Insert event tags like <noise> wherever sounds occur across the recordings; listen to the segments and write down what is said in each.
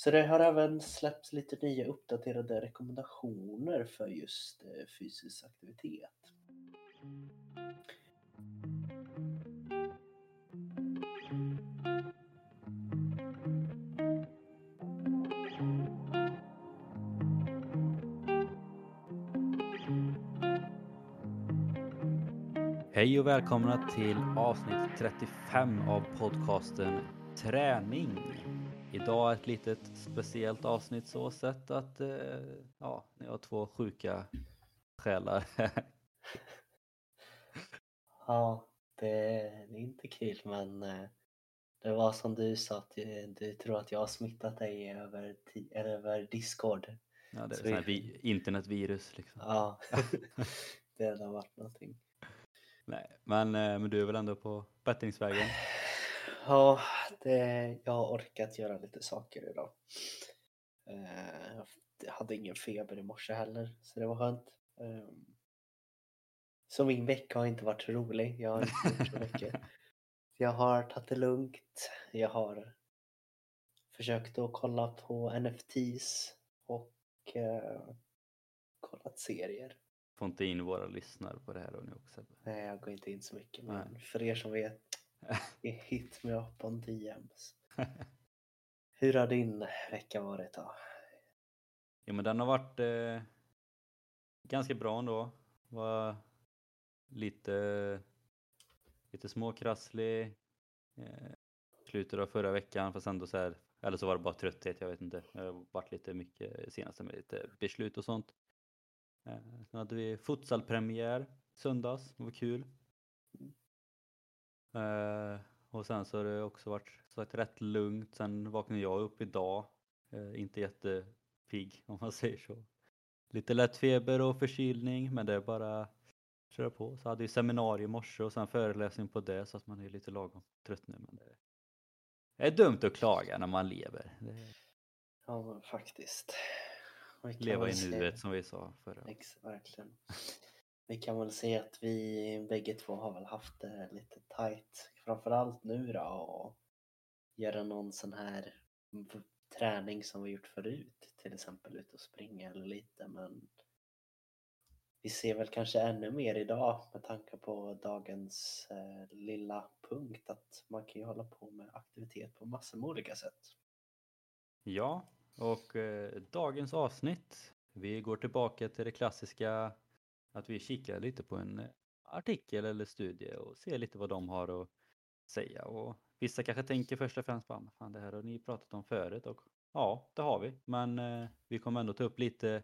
Så det har även släppts lite nya uppdaterade rekommendationer för just eh, fysisk aktivitet. Hej och välkomna till avsnitt 35 av podcasten Träning. Idag ett litet speciellt avsnitt så sett att eh, ja, ni har två sjuka själar. <laughs> Ja, det är inte kul men eh, det var som du sa att du, du tror att jag har smittat dig över, över Discord. Ja, det är Så här vi- vi, internetvirus liksom. Ja, <laughs> <laughs> det har varit någonting. Nej, men, eh, men du är väl ändå på bättringsvägen? Ja, det, jag har orkat göra lite saker idag. Eh, Jag hade ingen feber i morse heller, så det var skönt. Ehm, Så min vecka har inte varit rolig. Jag har inte gjort så <laughs> mycket. Jag har tagit det lugnt. Jag har försökt att kolla på NFTs och eh, kollat serier. Får inte in våra lyssnare på det här då nu också. Nej, jag går inte in så mycket. Men Nej. för er som vet, <laughs> hit me up on DMs. Hur har din vecka varit då? Ja men den har varit eh, ganska bra ändå. Var lite, lite småkrasslig. Eh, slutet av förra veckan fast ändå så här, eller så var det bara trötthet, jag vet inte. Det har varit lite mycket senaste med lite beslut och sånt. Eh, sen hade vi futsalpremiär söndags, det var kul. Eh, och sen så har det också varit sagt, rätt lugnt. Sen vaknade jag upp idag. Eh, inte jättepigg <laughs> om man säger så. Lite lätt feber och förkylning men det är bara att köra på. Så hade vi seminarium i morse och sen föreläsning på det så att man är lite lagom trött nu. Men det är dumt att klaga när man lever. Är, Ja, faktiskt. Leva i nuet som vi sa förra Ex, verkligen. <laughs> Vi kan väl se att vi bägge två har väl haft det lite tight. Framförallt nu då och göra någon sån här träning som vi gjort förut. Till exempel ut och springa eller lite men vi ser väl kanske ännu mer idag med tanke på dagens eh, lilla punkt att man kan ju hålla på med aktivitet på massor med olika sätt. Ja, och eh, dagens avsnitt. Vi går tillbaka till det klassiska att vi kikar lite på en eh, artikel eller studie och ser lite vad de har att säga. Och vissa kanske tänker först och främst på fan det här har ni pratat om förut och ja, det har vi. Men eh, vi kommer ändå ta upp lite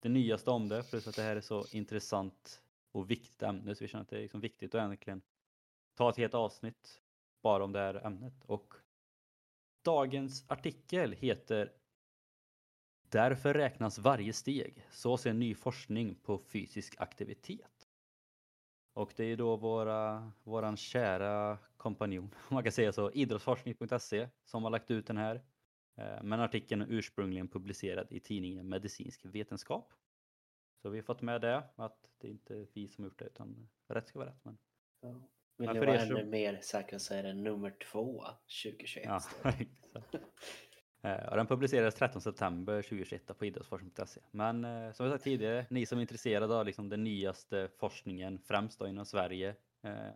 det nyaste om det plus att det här är så intressant och viktigt ämne så vi känner att det är liksom viktigt att egentligen ta ett helt avsnitt bara om det här ämnet. Och dagens artikel heter Därför räknas varje steg. Så ser ny forskning på fysisk aktivitet. Och det är då våra, våran kära kompanjon, <laughs> om man kan säga så, idrottsforskning.se som har lagt ut den här. Eh, Men artikeln är ursprungligen publicerad i tidningen Medicinsk vetenskap. Så vi har fått med det, att det är inte vi som har gjort det utan rätt ska vara rätt. Men Ja. Vill Men ni vara er som- ännu mer säkra så är det nummer två 2021. Ja. <laughs> <laughs> Eh, Och den publicerades 13 september 2021 på idrottsforskning.se. Men eh, som jag sagt tidigare, ni som är intresserade av liksom den nyaste forskningen, främst då inom Sverige, eh,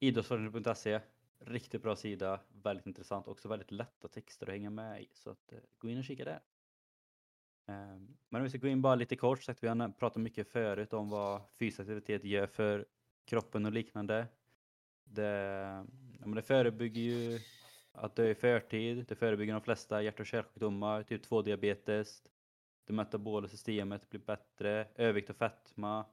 idrottsforskning.se, riktigt bra sida, väldigt intressant, också väldigt lätta texter att hänga med i. Så att, eh, gå in och kika där. Eh, men om vi ska gå in bara lite kort, sagt vi har pratat mycket förut om vad fysisk aktivitet gör för kroppen och liknande. Det, ja, men det förebygger ju att dö i förtid, det förebygger de flesta hjärt och kärlsjukdomar, typ 2-diabetes, det metabola systemet blir bättre, övervikt och fetma,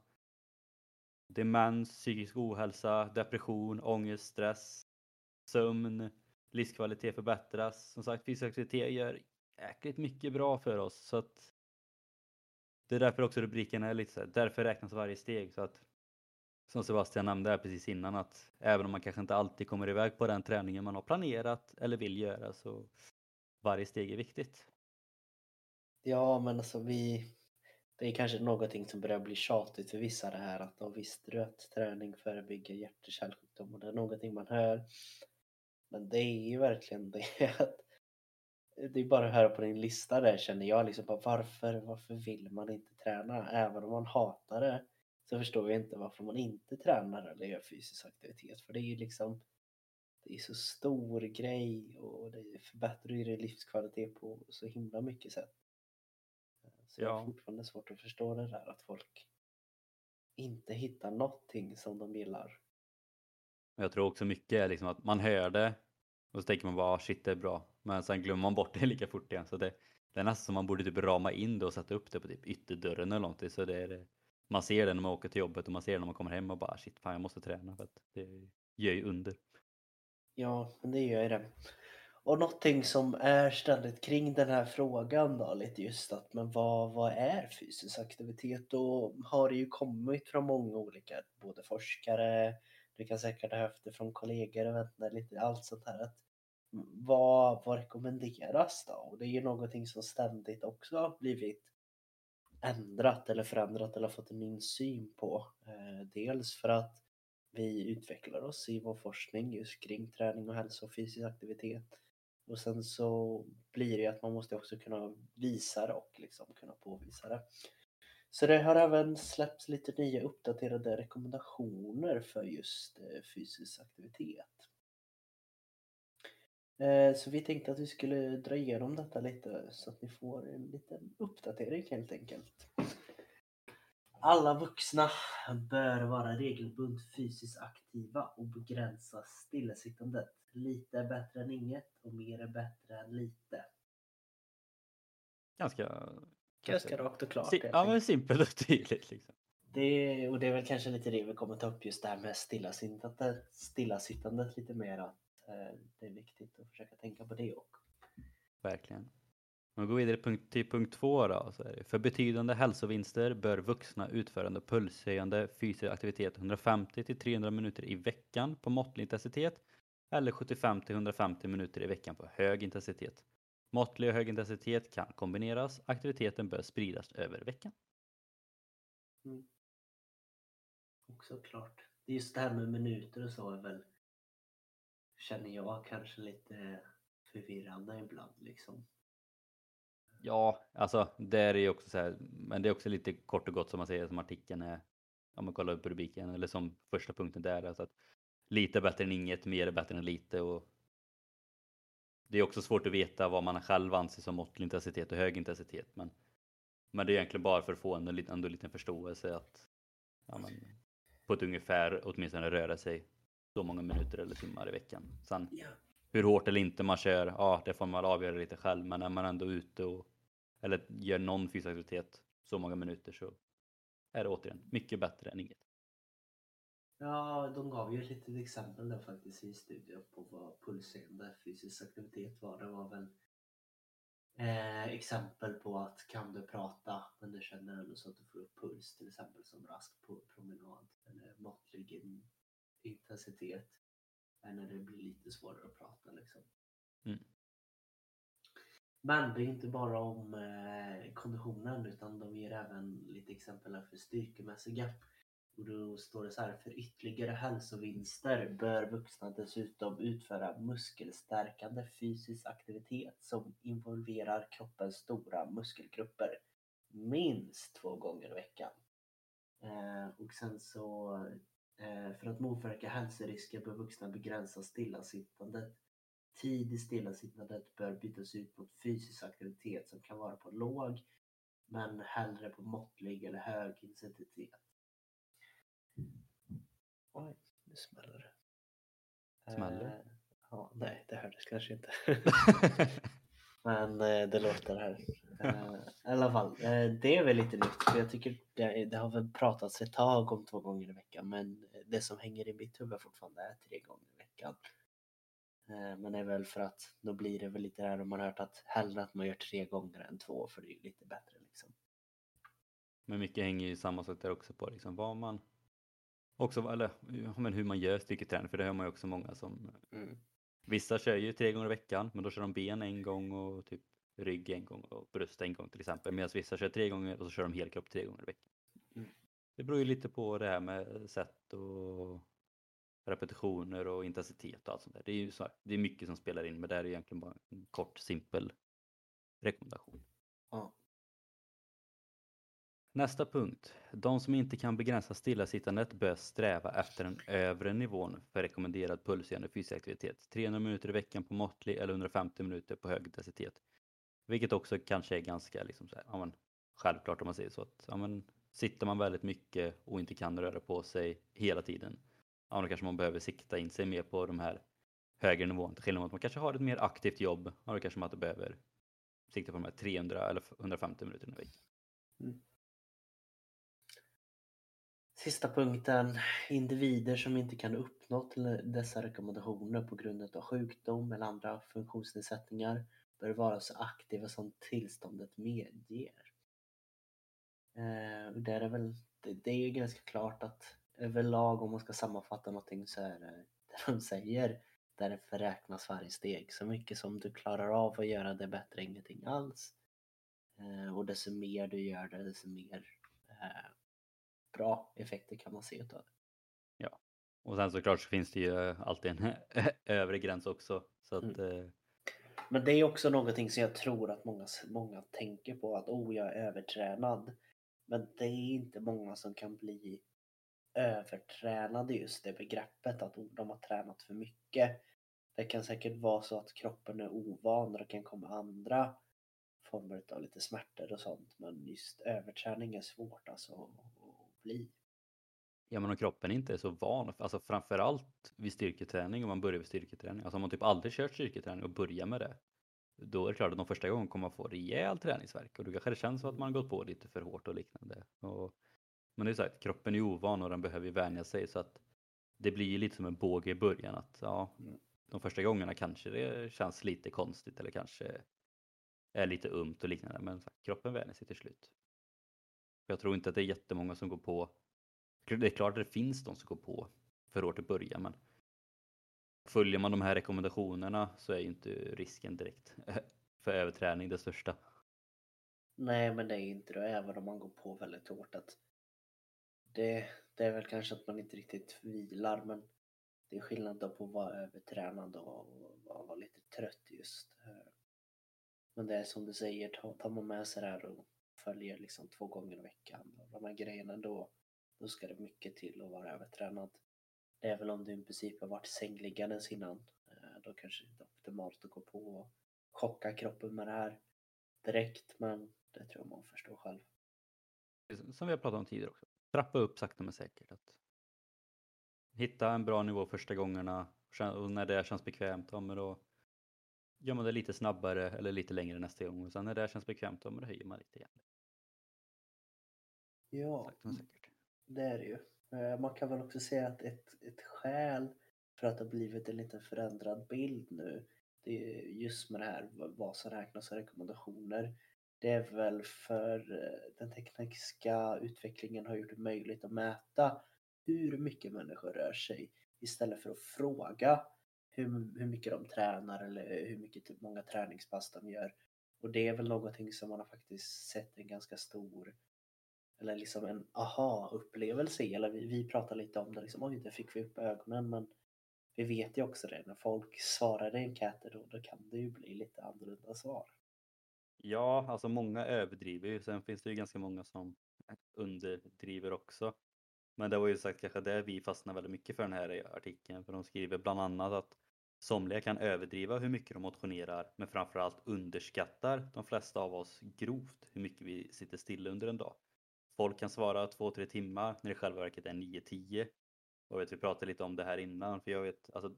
demens, psykisk ohälsa, depression, ångest, stress, sömn, livskvalitet förbättras. Som sagt, fysisk aktivitet gör jäkligt mycket bra för oss. Så att det är därför också rubriken är lite så här, därför räknas varje steg. Så att som Sebastian nämnde här precis innan att även om man kanske inte alltid kommer iväg på den träningen man har planerat eller vill göra så varje steg är viktigt. Ja, men alltså vi... Det är kanske någonting som börjar bli tjatigt för vissa det här att de visste du att träning förebygger hjärt och kärlsjukdomar. Det är någonting man hör. Men det är ju verkligen det <laughs> att det är bara att höra på din lista där känner jag liksom bara varför, varför vill man inte träna? Även om man hatar det så förstår jag inte varför man inte tränar eller gör fysisk aktivitet. För det är ju liksom det är så stor grej och det förbättrar ju din livskvalitet på så himla mycket sätt. Så jag har Ja. fortfarande svårt att förstå det där att folk inte hittar någonting som de gillar. Jag tror också mycket är liksom att man hör det och så tänker man bara "Ah, shit det är bra. Men sen glömmer man bort det <laughs> lika fort igen. Så det, det är nästan som man borde typ rama in det och sätta upp det på typ ytterdörren eller någonting. Så det är, man ser det när man åker till jobbet och man ser det när man kommer hem och bara shit fan jag måste träna för att det gör ju under. Ja, men det gör ju det. Och någonting som är ständigt kring den här frågan då, lite just att men vad, vad är fysisk aktivitet? Då har det ju kommit från många olika, både forskare, du kan säkert ha hört det från kollegor och vänner, lite allt sånt här. Att, vad, vad rekommenderas då? Och det är ju någonting som ständigt också har blivit ändrat eller förändrat eller fått en ny syn på. Eh, dels för att vi utvecklar oss i vår forskning just kring träning och hälsa och fysisk aktivitet. Och sen så blir det att man måste också kunna visa det och liksom kunna påvisa det. Så det har även släppts lite nya uppdaterade rekommendationer för just eh, fysisk aktivitet. Eh, Så vi tänkte att vi skulle dra igenom detta lite så att ni får en liten uppdatering helt enkelt. Alla vuxna bör vara regelbundet fysiskt aktiva och begränsa stillasittandet. Lite är bättre än inget och mer är bättre än lite. Ganska, Ganska rakt och klart. Si- helt ja men simpelt och tydligt liksom. Det, och det är väl kanske lite det vi kommer ta upp just det här med stillasittandet, stillasittandet lite mer att det är viktigt att försöka tänka på det också. Verkligen. Om vi går vidare till punkt två då. Så är det, för betydande hälsovinster bör vuxna utförande pulshöjande fysisk aktivitet 150 till 300 minuter i veckan på måttlig intensitet eller 75 till 150 minuter i veckan på hög intensitet. Måttlig och hög intensitet kan kombineras. Aktiviteten bör spridas över veckan. Också klart. Det är just det här med minuter och så är väl känner jag kanske lite förvirrande ibland liksom. Ja, alltså det är ju också så här, men det är också lite kort och gott som man säger som artikeln är, om man kollar upp rubriken eller som första punkten där, alltså att lite är bättre än inget, mer är bättre än lite och det är också svårt att veta vad man själv anser som måttlig intensitet och hög intensitet, men, men det är egentligen bara för att få en ändå, ändå liten förståelse att ja, men, på ett ungefär åtminstone röra sig så många minuter eller timmar i veckan. Sen Ja. hur hårt eller inte man kör, ja det får man avgöra lite själv. Men är man ändå ute och eller gör någon fysisk aktivitet så många minuter så är det återigen mycket bättre än inget. Ja, de gav ju ett litet exempel där faktiskt i studien på vad pulshöjande fysisk aktivitet var. Det var väl eh, exempel på att kan du prata men du känner ändå så att du får upp puls till exempel som rask på promenad eller måttlig intensitet. Är när det blir lite svårare att prata liksom. Mm. Men det är inte bara om eh, konditionen utan de ger även lite exempel för styrkemässiga. Och då står det så här, för ytterligare hälsovinster bör vuxna dessutom utföra muskelstärkande fysisk aktivitet som involverar kroppens stora muskelgrupper minst två gånger i veckan. Eh, och sen så för att motverka hälsorisker bör vuxna begränsa stillasittandet. Tid i stillasittandet bör bytas ut mot fysisk aktivitet som kan vara på låg men hellre på måttlig eller hög intensitet. Oj, nu smäller det. Smäller det? Eh, ja, nej, det hördes kanske inte. <laughs> <laughs> <laughs> Men eh, det låter här. Eh, I alla fall, eh, det är väl lite nytt. För jag tycker det, det har väl pratats ett tag om två gånger i veckan. Men det som hänger i mitt huvud fortfarande är tre gånger i veckan. Men det är väl för att då blir det väl lite där om man har hört att hellre att man gör tre gånger än två för det är ju lite bättre liksom. Men mycket hänger ju samma sak där också på liksom vad man också, eller men hur man gör styrketräning för det har man ju också många som Mm. Vissa kör ju tre gånger i veckan men då kör de ben en gång och typ rygg en gång och bröst en gång till exempel. Medan vissa kör tre gånger och så kör de helkropp tre gånger i veckan. Mm. Det beror ju lite på det här med sätt och repetitioner och intensitet och allt sånt där. Det är ju så, det är mycket som spelar in men det här är egentligen bara en kort simpel rekommendation. Ja. Nästa punkt. De som inte kan begränsa stillasittandet bör sträva efter den övre nivån för rekommenderad pulserande fysisk aktivitet. 300 minuter i veckan på måttlig eller 150 minuter på hög intensitet. Vilket också kanske är ganska liksom så här, ja, men, självklart om man säger så. Att, ja, men, sitter man väldigt mycket och inte kan röra på sig hela tiden, ja, då kanske man behöver sikta in sig mer på de här högre nivåerna. Till skillnad mot att man kanske har ett mer aktivt jobb, ja, då kanske man inte behöver sikta på de här 300 eller 150 minuterna i veckan. Mm. Sista punkten. Individer som inte kan uppnå till dessa rekommendationer på grund av sjukdom eller andra funktionsnedsättningar bör vara så aktiva som tillståndet medger. Eh, där är väl, det, det är ju ganska klart att överlag om man ska sammanfatta någonting så är det <laughs> det de säger. Därför räknas varje steg. Så mycket som du klarar av att göra det bättre ingenting alls. Eh, och desto mer du gör det, desto mer eh, bra effekter kan man se utav det. Ja, och sen såklart så finns det ju alltid en <laughs> övre gräns också. Så att, mm. Men det är också någonting som jag tror att många, många tänker på att oh, jag är övertränad. Men det är inte många som kan bli övertränade just det begreppet att oh, de har tränat för mycket. Det kan säkert vara så att kroppen är ovan och det kan komma andra former av lite smärtor och sånt men just överträning är svårt alltså att bli. Ja men om kroppen inte är så van, alltså framförallt vid styrketräning om man börjar vid styrketräning, alltså om man typ aldrig kört styrketräning och börjar med det då är det klart att de första gången kommer man få rejäl träningsverk och då kanske det känns som att man gått på lite för hårt och liknande. Och, men det är så att kroppen är ovan och den behöver vänja sig så att det blir lite som en båge i början att ja, mm. de första gångerna kanske det känns lite konstigt eller kanske är lite ömt och liknande men kroppen vänjer sig till slut. Jag tror inte att det är jättemånga som går på, det är klart att det finns de som går på för till att början men följer man de här rekommendationerna så är ju inte risken direkt <laughs> för överträning det största. Nej, men det är inte det, även om man går på väldigt hårt. Att det, det är väl kanske att man inte riktigt vilar, men det är skillnad då på att vara övertränad och vara lite trött just. Men det är som du säger, tar man med sig det här och följer liksom två gånger i veckan och de här grejerna då, då ska det mycket till att vara övertränad. Även om du i princip har varit sängliggandes innan. Eh, då kanske det inte är optimalt att gå på och chocka kroppen med det här direkt men det tror jag man förstår själv. Som vi har pratat om tidigare också. Trappa upp sakta men säkert. Att hitta en bra nivå första gångerna och när det känns bekvämt, ja, men då gör man det lite snabbare eller lite längre nästa gång och sen när det känns bekvämt, men då höjer man lite igen. Ja, det är det ju. Eh, man kan väl också säga att ett, ett skäl för att det har blivit en lite förändrad bild nu, det är just med det här vad som räknas som rekommendationer. Det är väl för eh, den tekniska utvecklingen har gjort det möjligt att mäta hur mycket människor rör sig istället för att fråga hur, hur mycket de tränar eller hur mycket, typ, många träningspass de gör. Och det är väl någonting som man har faktiskt sett en ganska stor eller liksom en aha-upplevelse Eller vi, vi pratar lite om det, liksom, oj, det fick vi upp ögonen. Men vi vet ju också det, när folk svarar i enkäter då, då kan det ju bli lite annorlunda svar. Ja, alltså många överdriver ju. Sen finns det ju ganska många som underdriver också. Men det var ju sagt kanske det vi fastnade väldigt mycket för den här artikeln. För de skriver bland annat att somliga kan överdriva hur mycket de motionerar men framförallt underskattar de flesta av oss grovt hur mycket vi sitter stilla under en dag. Folk kan svara 2-3 timmar när det i själva verket är 9-10. Och vet, vi pratade lite om det här innan för jag vet alltså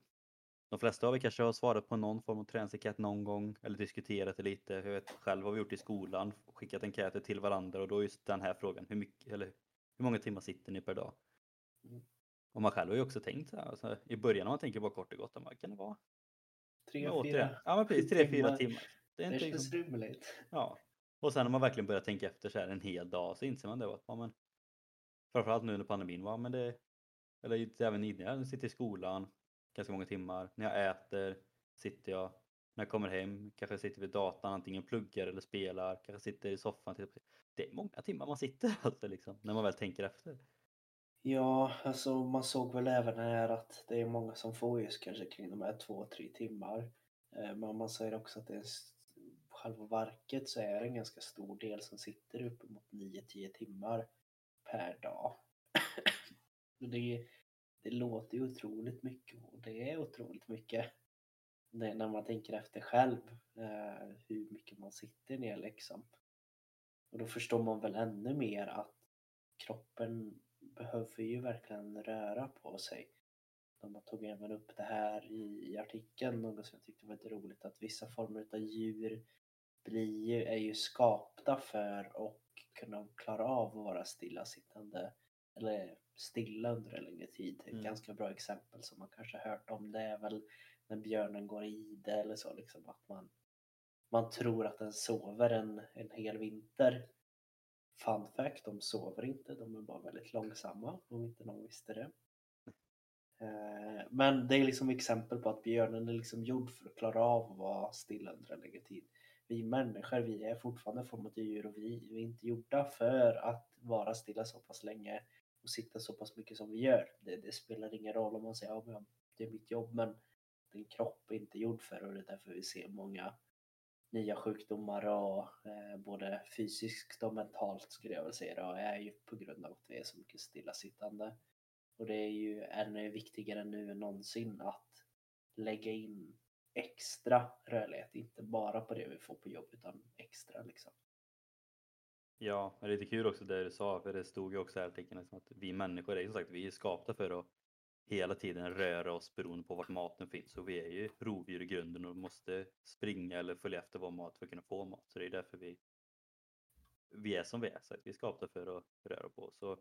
de flesta av er kanske har svarat på någon form av träningsenkät någon gång eller diskuterat det lite. Jag vet själv har vi gjort i skolan, skickat enkäter till varandra och då är just den här frågan, hur, mycket, eller, hur många timmar sitter ni per dag? Och man själv har ju också tänkt så här, alltså, i början när man tänker bara kort och gott, vad kan det vara? Tre, fyra, ja, men precis, tre, fyra timmar. Det, är det inte känns liksom, rimligt. Ja, och sen när man verkligen börjar tänka efter så här en hel dag så inser man det att ja, men, framförallt nu under pandemin, va, men det, eller även innan jag sitter i skolan ganska många timmar, när jag äter sitter jag, när jag kommer hem kanske sitter vid datorn, antingen pluggar eller spelar, kanske sitter i soffan. Det är många timmar man sitter <laughs> alltså liksom, när man väl tänker efter. Ja, alltså man såg väl även här att det är många som får just kanske kring de här två, tre timmar. Eh, men man säger också att det är själva verket så är det en ganska stor del som sitter uppemot 9-10 timmar per dag. <coughs> det, det låter ju otroligt mycket och det är otroligt mycket. Det när man tänker efter själv eh, hur mycket man sitter ner liksom. Och då förstår man väl ännu mer att kroppen behöver ju verkligen röra på sig. De tog även upp det här i artikeln, något som jag tyckte var lite roligt, att vissa former av djur blir, är ju skapta för att kunna klara av att vara stillasittande eller stilla under en längre tid. Ett Mm. ganska bra exempel som man kanske hört om det är väl när björnen går i det eller så liksom att man, man tror att den sover en, en hel vinter. Fun fact, de sover inte, de är bara väldigt långsamma om inte någon visste det. Eh, men det är liksom exempel på att björnen är liksom gjord för att klara av att vara stilla under en längre tid. Vi människor, vi är fortfarande en djur och vi, är inte gjorda för att vara stilla så pass länge och sitta så pass mycket som vi gör. Det, det spelar ingen roll om man säger att ja, det är mitt jobb men din kropp är inte gjord för det och det är därför vi ser många nya sjukdomar och eh, både fysiskt och mentalt skulle jag väl säga då, är ju på grund av att vi är så mycket stillasittande. Och det är ju ännu viktigare nu än någonsin att lägga in extra rörlighet, inte bara på det vi får på jobb utan extra liksom. Ja, det är lite kul också det du sa, för det stod ju också i artikeln liksom att vi människor är ju som sagt, vi är skapta för att hela tiden röra oss beroende på vart maten finns Så vi är ju rovdjur i grunden och måste springa eller följa efter vår mat för att kunna få mat. Så det är därför vi, vi är som vi är, så att vi är skapta för att röra på oss.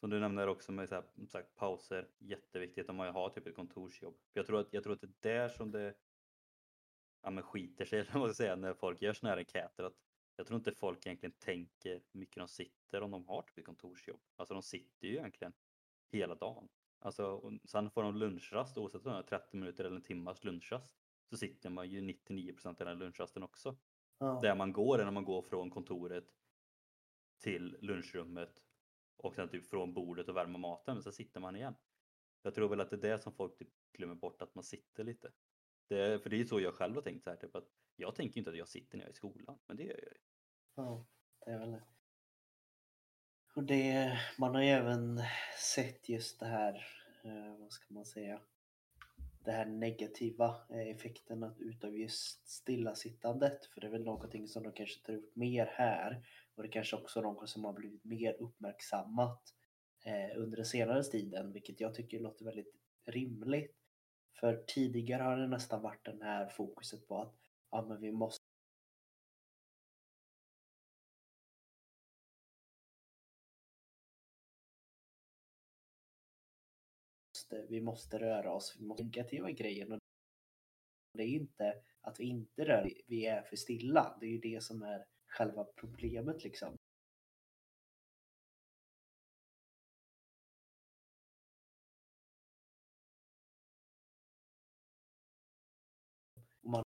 Som du nämner också med så här, som sagt, pauser, jätteviktigt om man har typ ett kontorsjobb. Jag tror att, jag tror att det är där som det ja, men skiter sig, <laughs> eller vad ska säga, när folk gör sådana här enkäter. Att jag tror inte folk egentligen tänker hur mycket de sitter om de har typ ett kontorsjobb. Alltså de sitter ju egentligen hela dagen. Alltså, sen får de lunchrast oavsett om det är 30 minuter eller en timmas lunchrast. Så sitter man ju 99% av den lunchrasten också. Ja. Där man går är när man går från kontoret till lunchrummet och sen typ från bordet och värma maten men så sitter man igen. Jag tror väl att det är det som folk typ glömmer bort att man sitter lite. Det, för det är ju så jag själv har tänkt så här typ att jag tänker inte att jag sitter när jag är i skolan men det gör jag ju. Ja, det är väl det. Och det, man har ju även sett just det här, eh, vad ska man säga, det här negativa eh, effekten utav just stillasittandet. För det är väl någonting som de kanske tar upp mer här. Och det kanske också är något som har blivit mer uppmärksammat eh, under den senare tiden, vilket jag tycker låter väldigt rimligt. För tidigare har det nästan varit den här fokuset på att ja, men vi måste måste, vi måste röra oss, vi måste negativa grejen. Och det är inte att vi inte rör vi är för stilla. Det är ju det som är själva problemet liksom. Man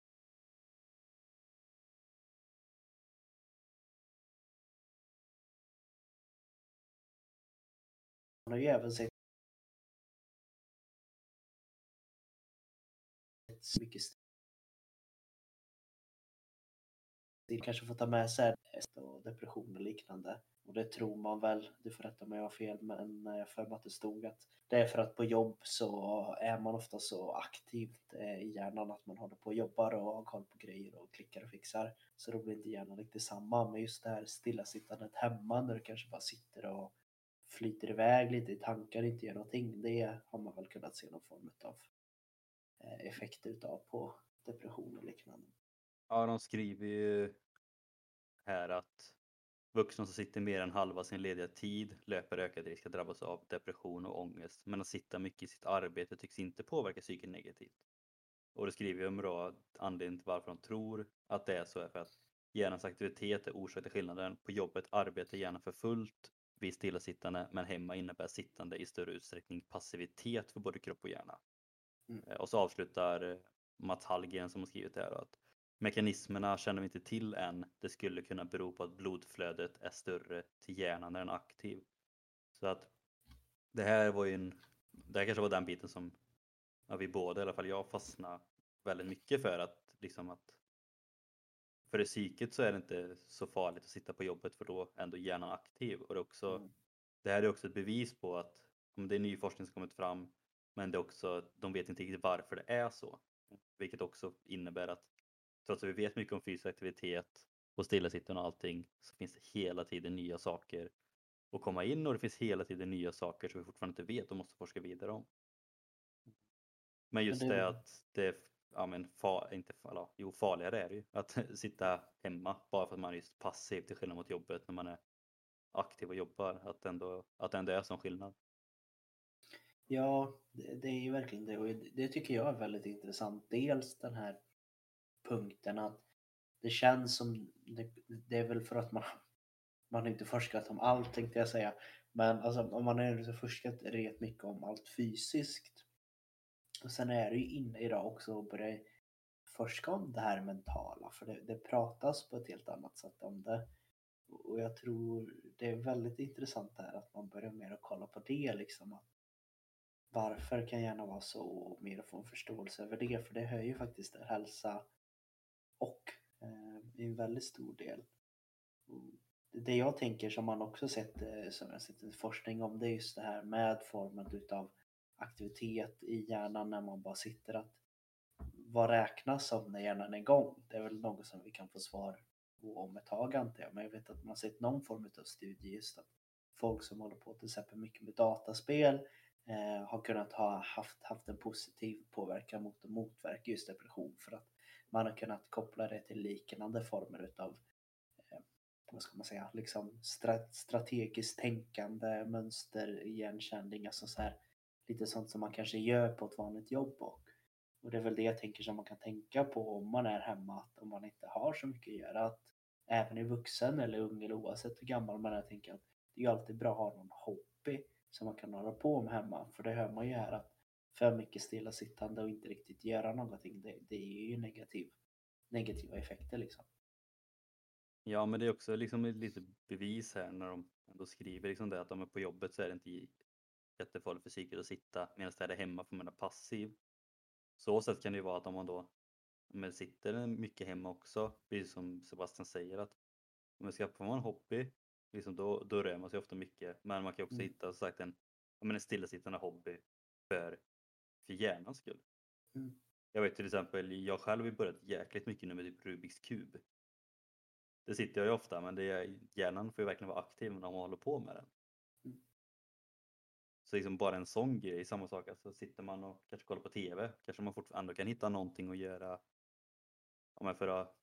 har ju även sett väldigt mycket det kanske får ta med sig och depression och liknande. Och det tror man väl, du får rätta mig om jag har fel, men jag för mig att det stod att det är för att på jobb så är man ofta så aktivt eh, i hjärnan att man håller på och jobbar och har koll på grejer och klickar och fixar. Så då blir inte hjärnan riktigt samma. Men just det här stillasittandet hemma när du kanske bara sitter och flyter iväg lite i tankar, inte gör någonting. Det har man väl kunnat se någon form av Eh, effekter utav på depression och liknande. Ja, de skriver ju här att vuxna som sitter mer än halva sin lediga tid löper ökad risk att drabbas av depression och ångest. Men att sitta mycket i sitt arbete tycks inte påverka psyket negativt. Och det skriver de då att anledningen till varför de tror att det är så är för att hjärnans aktivitet är orsak till skillnaden. På jobbet arbetar hjärnan för fullt vid stillasittande men hemma innebär sittande i större utsträckning passivitet för både kropp och hjärna. Mm. Eh, Och så avslutar eh, Mats Hallgren som har skrivit det här att mekanismerna känner vi inte till än. Det skulle kunna bero på att blodflödet är större till hjärnan när den är aktiv. Så att det här var ju en, det här kanske var den biten som ja, vi båda, i alla fall jag, fastnade väldigt mycket för att liksom att för i psyket så är det inte så farligt att sitta på jobbet för då är ändå hjärnan aktiv. Och det, också, Mm. det här är också ett bevis på att om det är ny forskning som kommit fram men det är också, de vet inte riktigt varför det är så. Vilket också innebär att trots att vi vet mycket om fysisk aktivitet och stillasittande och allting så finns det hela tiden nya saker att komma in och det finns hela tiden nya saker som vi fortfarande inte vet och måste forska vidare om. Men just det att det är ja, men fa, inte, eller, jo, farligare är det ju att <laughs> sitta hemma bara för att man är just passiv till skillnad mot jobbet när man är aktiv och jobbar. Att ändå, att det ändå är sån skillnad. Ja, det, det är ju verkligen det och det- det tycker jag är väldigt intressant. Dels den här punkten att det känns som, det, det är väl för att man, man har inte forskat om allt tänkte jag säga. Men alltså om man har forskat rätt mycket om allt fysiskt. Och sen är det ju inne idag också att börja forska om det här mentala för det, det pratas på ett helt annat sätt om det. Och jag tror det är väldigt intressant det här att man börjar mer att kolla på det liksom. Att varför kan gärna vara så och mer få en förståelse över det för det höjer ju faktiskt till hälsa och eh, i en väldigt stor del. Det jag tänker som man också sett, eh, som jag sett i forskning om det är just det här med formen utav aktivitet i hjärnan när man bara sitter att vad räknas som när hjärnan är igång? Det är väl något som vi kan få svar på om ett tag antar jag. Men jag vet att man har sett någon form av studie just att folk som håller på till exempel mycket med dataspel eh, har kunnat ha haft, haft en positiv påverkan mot att motverka just depression. För att man har kunnat koppla det till liknande former utav eh, vad ska man säga, liksom stra strategiskt tänkande, mönster, igenkänning, alltså så här, lite sånt som man kanske gör på ett vanligt jobb och, och det är väl det jag tänker som man kan tänka på om man är hemma, att om man inte har så mycket att göra, att även i vuxen eller ung eller oavsett hur gammal man är, jag tänker att det är ju alltid bra att ha någon hobby som man kan hålla på med hemma, för det hör man ju här att för mycket stillasittande och inte riktigt göra någonting, det, det är ju negativ, negativa effekter liksom. Ja, men det är också liksom lite bevis här när de ändå skriver liksom det att de är på jobbet så är det inte jättefarligt för psyket att sitta medan det är hemma för man är passiv. Så sätt kan det ju vara att om man då men sitter mycket hemma också, precis som Sebastian säger att om man skaffar man en hobby, liksom då, då rör man sig ofta mycket. Men man kan också Mm. hitta som sagt en, men en stillasittande hobby för, för hjärnans skull. Mm. Jag vet till exempel, jag själv har börjat jäkligt mycket nu med typ Rubiks kub. Det sitter jag ju ofta men det är, hjärnan får ju verkligen vara aktiv när man håller på med den. Mm. Så liksom bara en sån grej, samma sak, alltså sitter man och kanske kollar på TV, kanske man fortfarande kan hitta någonting att göra ja, för att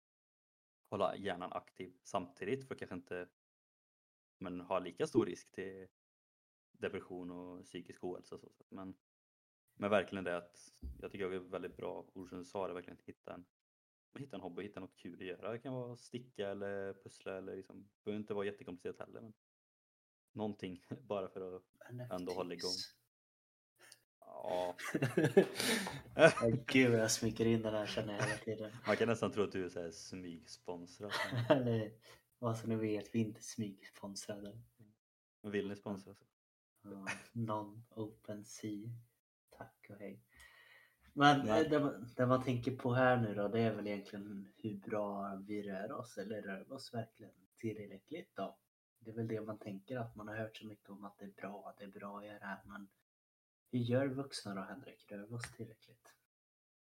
hålla hjärnan aktiv samtidigt för kanske inte men ha lika stor risk till depression och psykisk ohälsa. och Så. Men, men verkligen det att jag tycker det är väldigt bra ord som du sa, det verkligen att hitta en, hitta en hobby, hitta något kul att göra. Det kan vara sticka eller pussla eller liksom, det behöver inte vara jättekomplicerat heller. Men någonting <laughs> bara för att, Ändå hålla igång. NFTs. ja, <laughs> Gud vad jag smycker in den här känner jag hela tiden. man kan nästan tro att du är så här smygsponsrad. <laughs> Vad som ni vet, vi är inte smygsponsrade. Vill ni sponsra så? Ja, Non-open sea. Tack och hej. Men eh, det, man- det man tänker på här nu då, det är väl egentligen hur bra vi rör oss, eller rör vi oss verkligen tillräckligt då? Det är väl det man tänker, att man har hört så mycket om att det är bra, det är bra att göra det här, men hur gör vuxna då Henrik? Rör vi oss tillräckligt?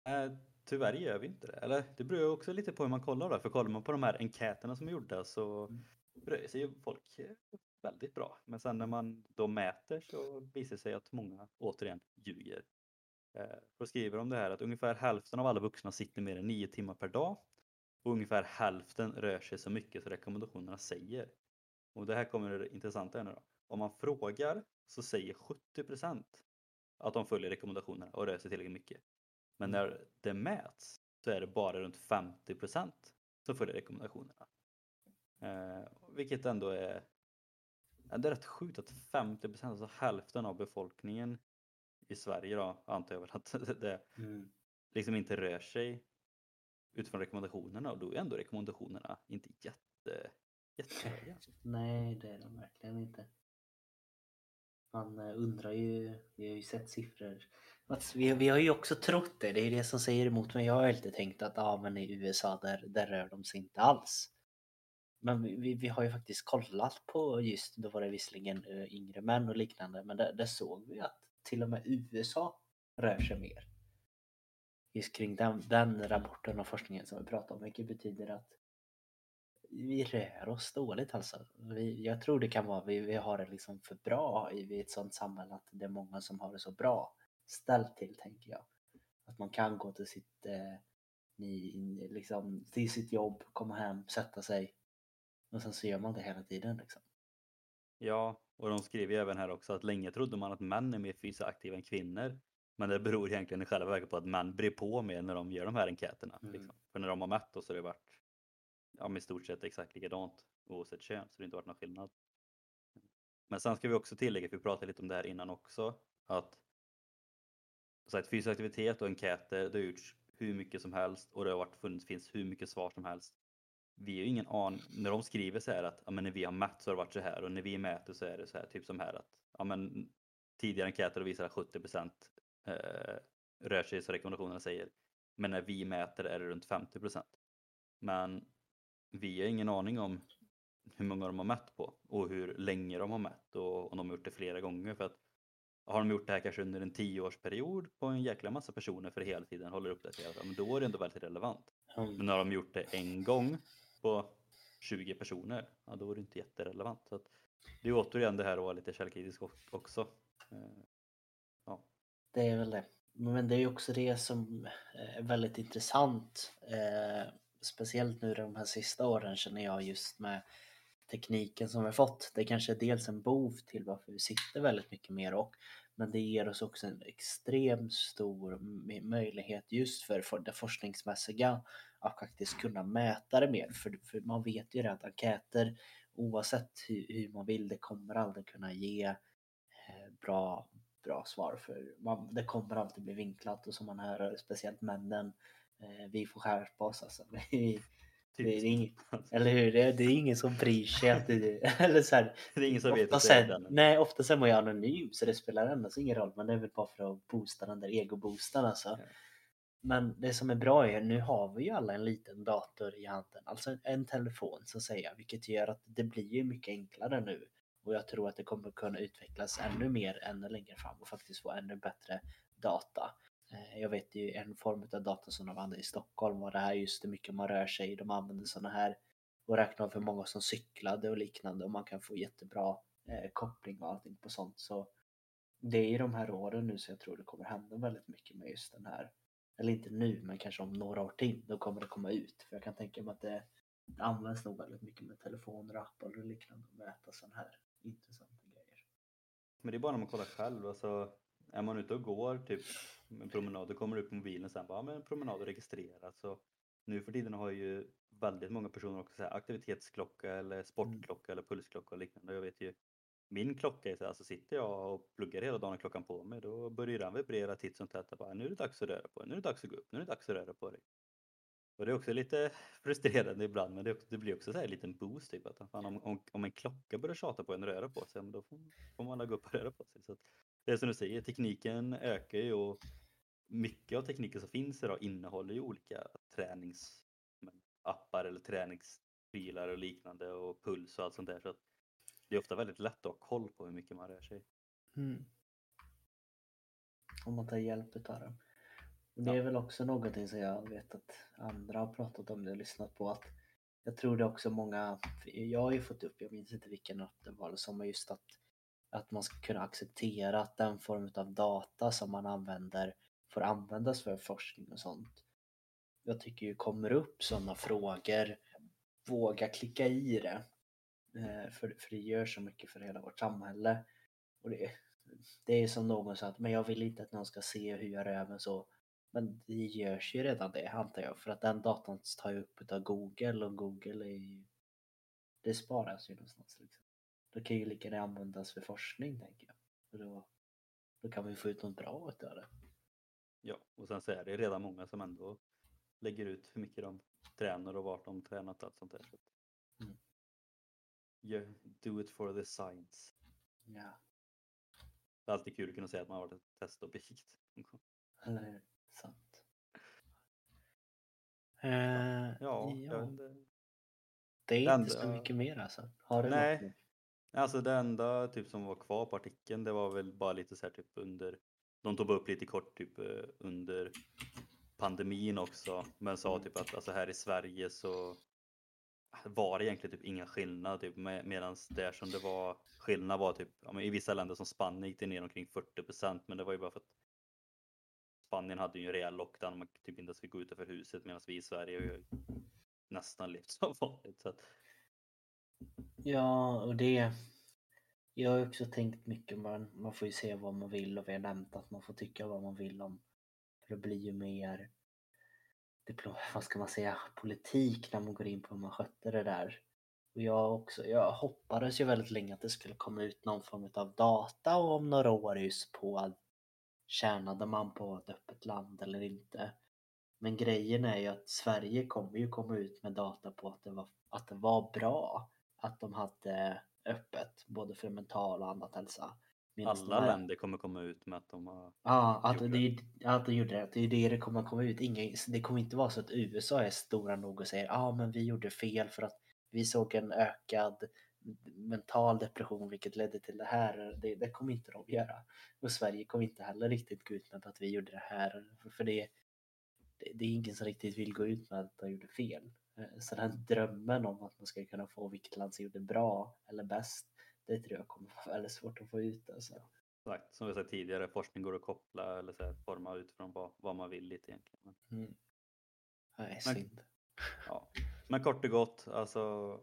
Eh, tyvärr gör vi inte det. Eller det beror också lite på hur man kollar då. För kollar man på de här enkäterna som är gjorda så Mm. rör sig ju folk eh, väldigt bra. Men sen när man då mäter så visar det sig att många återigen ljuger. Eh, då skriver de det här att ungefär hälften av alla vuxna sitter mer än nio timmar per dag. Och ungefär hälften rör sig så mycket så rekommendationerna säger. Och det här kommer det intressanta nu då. Om man frågar så säger 70% att de följer rekommendationerna och rör sig tillräckligt mycket. Men när det mäts så är det bara runt 50% som följer rekommendationerna. Eh, vilket ändå är, det är rätt sjukt att 50%, alltså hälften av befolkningen i Sverige då, antar jag väl att <laughs> det Mm. liksom inte rör sig utifrån rekommendationerna och då är ändå rekommendationerna inte jätte, jättehöga. Nej, det är de verkligen inte. Man eh, undrar ju, vi har ju sett siffror Mats, vi, vi har ju också trott det, det är det som säger emot mig. Jag har alltid tänkt att ah, men i USA där, där rör de sig inte alls. Men vi, vi har ju faktiskt kollat på just, då var det visserligen eh, yngre män och liknande, men där, där såg vi att till och med USA rör sig mer. Just kring den, den rapporten och forskningen som vi pratar om, vilket betyder att vi rör oss dåligt alltså. Vi, jag tror det kan vara vi, vi har det liksom för bra i ett sånt samhälle att det är många som har det så bra ställt till tänker jag. Att man kan gå till sitt, eh, ni, liksom, till sitt jobb, komma hem, sätta sig och sen så gör man det hela tiden liksom. Ja, och de skriver ju även här också att länge trodde man att män är mer fysiskt aktiva än kvinnor. Men det beror egentligen i själva verket på att män bryr på mer när de gör de här enkäterna. Mm. Liksom. För när de har mätt så har det varit ja, med i stort sett exakt likadant oavsett kön, så det har inte varit någon skillnad. Men sen ska vi också tillägga, för vi pratade lite om det här innan också, att så att fysisk aktivitet och enkäter, det har gjorts hur mycket som helst och det har varit funnits, finns hur mycket svar som helst. Vi har ju ingen aning, när de skriver så här att ja, men när vi har mätt så har det varit så här och när vi mäter så är det så här, typ som här att ja, men tidigare enkäter visar att 70 procent eh, rör sig som rekommendationerna säger. Men när vi mäter är det runt 50 procent. Men vi har ingen aning om hur många de har mätt på och hur länge de har mätt och om de har gjort det flera gånger. För att har de gjort det här kanske under en tioårsperiod på en jäkla massa personer för hela tiden håller upp det, men då är det ändå väldigt relevant. Mm. Men när de gjort det en gång på 20 personer, ja, då är det inte jätterelevant. Så att det är återigen det här att vara lite källkritisk också. Eh, Ja. Det är väl det. Men det är också det som är väldigt intressant. Eh, speciellt nu de här sista åren känner jag just med tekniken som vi har fått. Det kanske är dels en bov till varför vi sitter väldigt mycket mer och men det ger oss också en extremt stor möjlighet just för det forskningsmässiga att faktiskt kunna mäta det mer. För, för man vet ju att enkäter oavsett hur, hur, man vill, det kommer aldrig kunna ge eh, bra, bra svar. För man, det kommer alltid bli vinklat och som man hör, speciellt männen, eh, vi får skärpa oss alltså. <laughs> Det, det är inget, <laughs> eller hur? Det, det, är ingen som bryr sig. Att det, <laughs> eller så här, det är ingen som vet att sen, Nej, ofta är man ju anonym så det spelar ändå ingen roll. Men det är väl bara för att boosta den där ego-boosten alltså. Ja. Men det som är bra är nu har vi ju alla en liten dator i handen, alltså en telefon så att säga, vilket gör att det blir ju mycket enklare nu. Och jag tror att det kommer kunna utvecklas ännu mer ännu längre fram och faktiskt få ännu bättre data. Eh, jag vet ju en form av data som de använder i Stockholm och det här just hur mycket man rör sig. De använder sådana här och räknar för många som cyklade och liknande och man kan få jättebra eh, koppling och allting på sånt. Så det är i de här åren nu så jag tror det kommer hända väldigt mycket med just den här, eller inte nu men kanske om några år till, då kommer det komma ut. För jag kan tänka mig att det, det används nog väldigt mycket med telefoner, appar och liknande och mäta sådana här intressanta grejer. Men det är bara när man kollar själv, alltså är man ute och går typ en promenad, då kommer du upp på mobilen sen bara, ja, men promenad och registrerat. Så nu för tiden har ju väldigt många personer också så här, aktivitetsklocka eller sportklocka mm. eller pulsklocka och liknande. Jag vet ju min klocka är så här, så sitter jag och pluggar hela dagen och klockan på mig, då börjar den vibrera titt som tätt. Bara, nu är det dags att röra på dig, nu är det dags att gå upp, nu är det dags att röra på dig. Och det är också lite <laughs> frustrerande ibland, men det, också, det blir också så här en liten boost. Typ, att fan, om, om, om en klocka börjar tjata på en att röra på sig, då får, får man alla gå upp och röra på sig. Så det är som du säger, tekniken ökar ju och mycket av tekniken som finns idag innehåller ju olika träningsappar eller träningsprylar och liknande och puls och allt sånt där. Så det är ofta väldigt lätt att ha koll på hur mycket man rör sig. Mm. Om man tar hjälp av dem. Det är ja. väl också någonting som jag vet att andra har pratat om och lyssnat på. att Jag tror det också många, jag har ju fått upp, jag minns inte vilken det var, som just att att man ska kunna acceptera att den form av data som man använder får användas för forskning och sånt. Jag tycker ju kommer upp sådana frågor, våga klicka i det. Eh, för, för det gör så mycket för hela vårt samhälle. Och det, det är som någon sa att men jag vill inte att någon ska se hur jag rör mig så. Men det görs ju redan det antar jag för att den datan tar ju upp av Google och Google är ju, det sparas ju någonstans. Liksom. Då kan ju lika gärna användas för forskning tänker jag. Och då, då kan vi få ut något bra av det. Ja, och sen så är det redan många som ändå lägger ut hur mycket de tränar och vart de tränat och allt sånt där. Så mm. yeah, do it for the science. Ja. Det är alltid kul att kunna säga att man har varit ett testobjekt. <laughs> Eller hur? Sant. Eh, Ja, ja. inte. Det är Det inte så enda- mycket mer alltså. Har du Nej. något? Alltså det enda typ som var kvar på artikeln det var väl bara lite så här typ under De tog upp lite kort typ eh, under pandemin också men sa typ att alltså här i Sverige så var det egentligen typ inga skillnad typ med, medans där som det var skillnad var typ ja, i vissa länder som Spanien gick det ner omkring 40% men det var ju bara för att Spanien hade ju en rejäl lockdown man typ inte ens fick gå utanför huset medan vi i Sverige ju nästan levt <laughs> som vanligt. Så att, Ja, och det... Jag har också tänkt mycket, man, man får ju se vad man vill och vi har nämnt att man får tycka vad man vill om. För det blir ju mer, diplom, vad ska man säga, politik när man går in på hur man skötte det där. Och jag också, jag hoppades ju väldigt länge att det skulle komma ut någon form av data om några år just på att tjänade man på ett öppet land eller inte. Men grejen är ju att Sverige kommer ju komma ut med data på att det var, att det var bra att de hade öppet både för mental och annat hälsa. Medan alla länder kommer komma ut med att de har Ja, att gjorde det, att de gjorde det. Det är det det kommer komma ut. Ingen, det kommer inte vara så att USA är stora nog och säger ja ah, men vi gjorde fel för att vi såg en ökad mental depression vilket ledde till det här. Det, det kommer inte de göra. Och Sverige kommer inte heller riktigt gå ut med att vi gjorde det här. För det, det, det är ingen som riktigt vill gå ut med att de gjorde fel. Eh, Så den drömmen om att man ska kunna få vilket land som gjorde bra eller bäst. Det tror jag kommer <laughs> vara väldigt svårt att få ut. Alltså. sagt, som vi sagt tidigare, forskning går att koppla eller så här, forma utifrån vad, vad man vill lite egentligen. Men, Mm. Nej, Men- synd. ja. Men kort och gott, alltså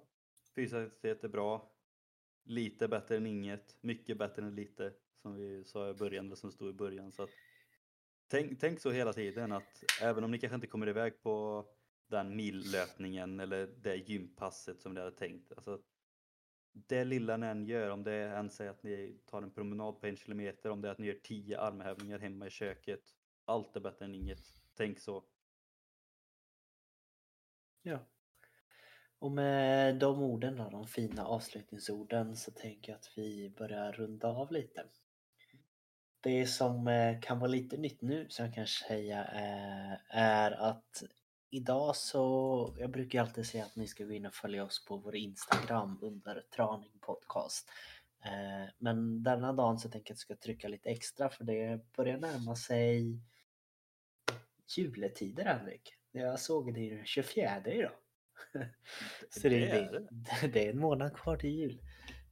fysisk aktivitet är bra. Lite bättre än inget, mycket bättre än lite som vi sa i början, eller som stod i början. Så att, tänk, tänk så hela tiden att även om ni kanske inte kommer iväg på den millöpningen eller det gympasset som ni hade tänkt. Alltså, det lilla ni än gör, om det är än säger att ni tar en promenad på en kilometer, om det är att ni gör tio armhävningar hemma i köket. Allt är bättre än inget. Tänk så. Ja. Och med de orden då, de fina avslutningsorden, så tänker jag att vi börjar runda av lite. Det som eh, kan vara lite nytt nu som jag kan säga eh, är att idag så, jag brukar alltid säga att ni ska gå in och följa oss på vår Instagram under Traning Podcast. Eh, Men denna dagen så tänker jag att jag ska trycka lite extra för det börjar närma sig juletider Henrik. Jag såg det den 24 idag. <laughs> Så det, Det är det, <laughs> det är en månad kvar till jul.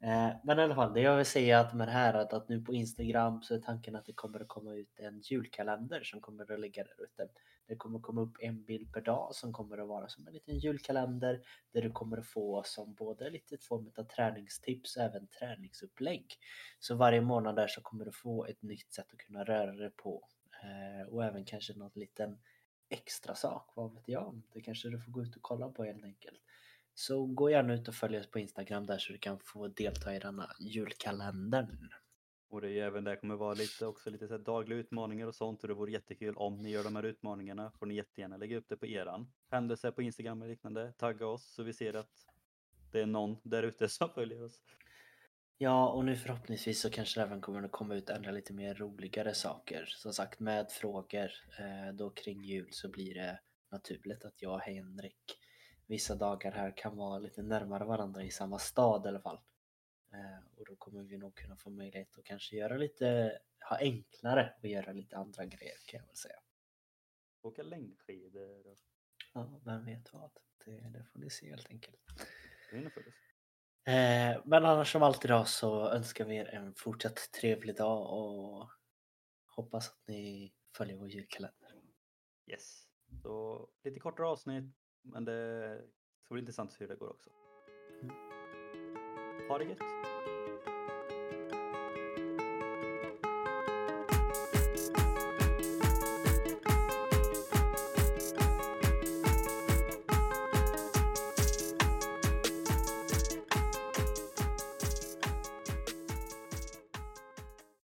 Eh, Men i alla fall, det jag vill säga att med det här att, att nu på Instagram så är tanken att det kommer att komma ut en julkalender som kommer att ligga där ute. Det kommer komma upp en bild per dag som kommer att vara som en liten julkalender där du kommer att få som både lite form av träningstips och även träningsupplägg. Så varje månad där så kommer du få ett nytt sätt att kunna röra dig på eh, och även kanske något liten extra sak, vad vet jag? Det kanske du får gå ut och kolla på helt enkelt. Så gå gärna ut och följ oss på Instagram där så du kan få delta i denna julkalendern. Och det är ju även där kommer vara lite också lite så här dagliga utmaningar och sånt och det vore jättekul om ni gör de här utmaningarna får ni jättegärna lägga upp det på eran händelse på Instagram och liknande. Tagga oss så vi ser att det är någon där ute <laughs> som följer oss. Ja, och nu förhoppningsvis så kanske det även kommer att komma ut andra lite mer roligare saker. Som sagt, med frågor eh, då kring jul så blir det naturligt att jag och Henrik vissa dagar här kan vara lite närmare varandra i samma stad i alla fall. Eh, och då kommer vi nog kunna få möjlighet att kanske göra lite, ha enklare att göra lite andra grejer kan jag väl säga. Åka längdskidor och Ja, vem vet vad. Det, det får ni se helt enkelt. Eh, men annars som alltid då så önskar vi er en fortsatt trevlig dag och hoppas att ni följer vår julkalender. Yes. Så lite kortare avsnitt men det ska bli intressant att se hur det går också. Mm. Ha det gött!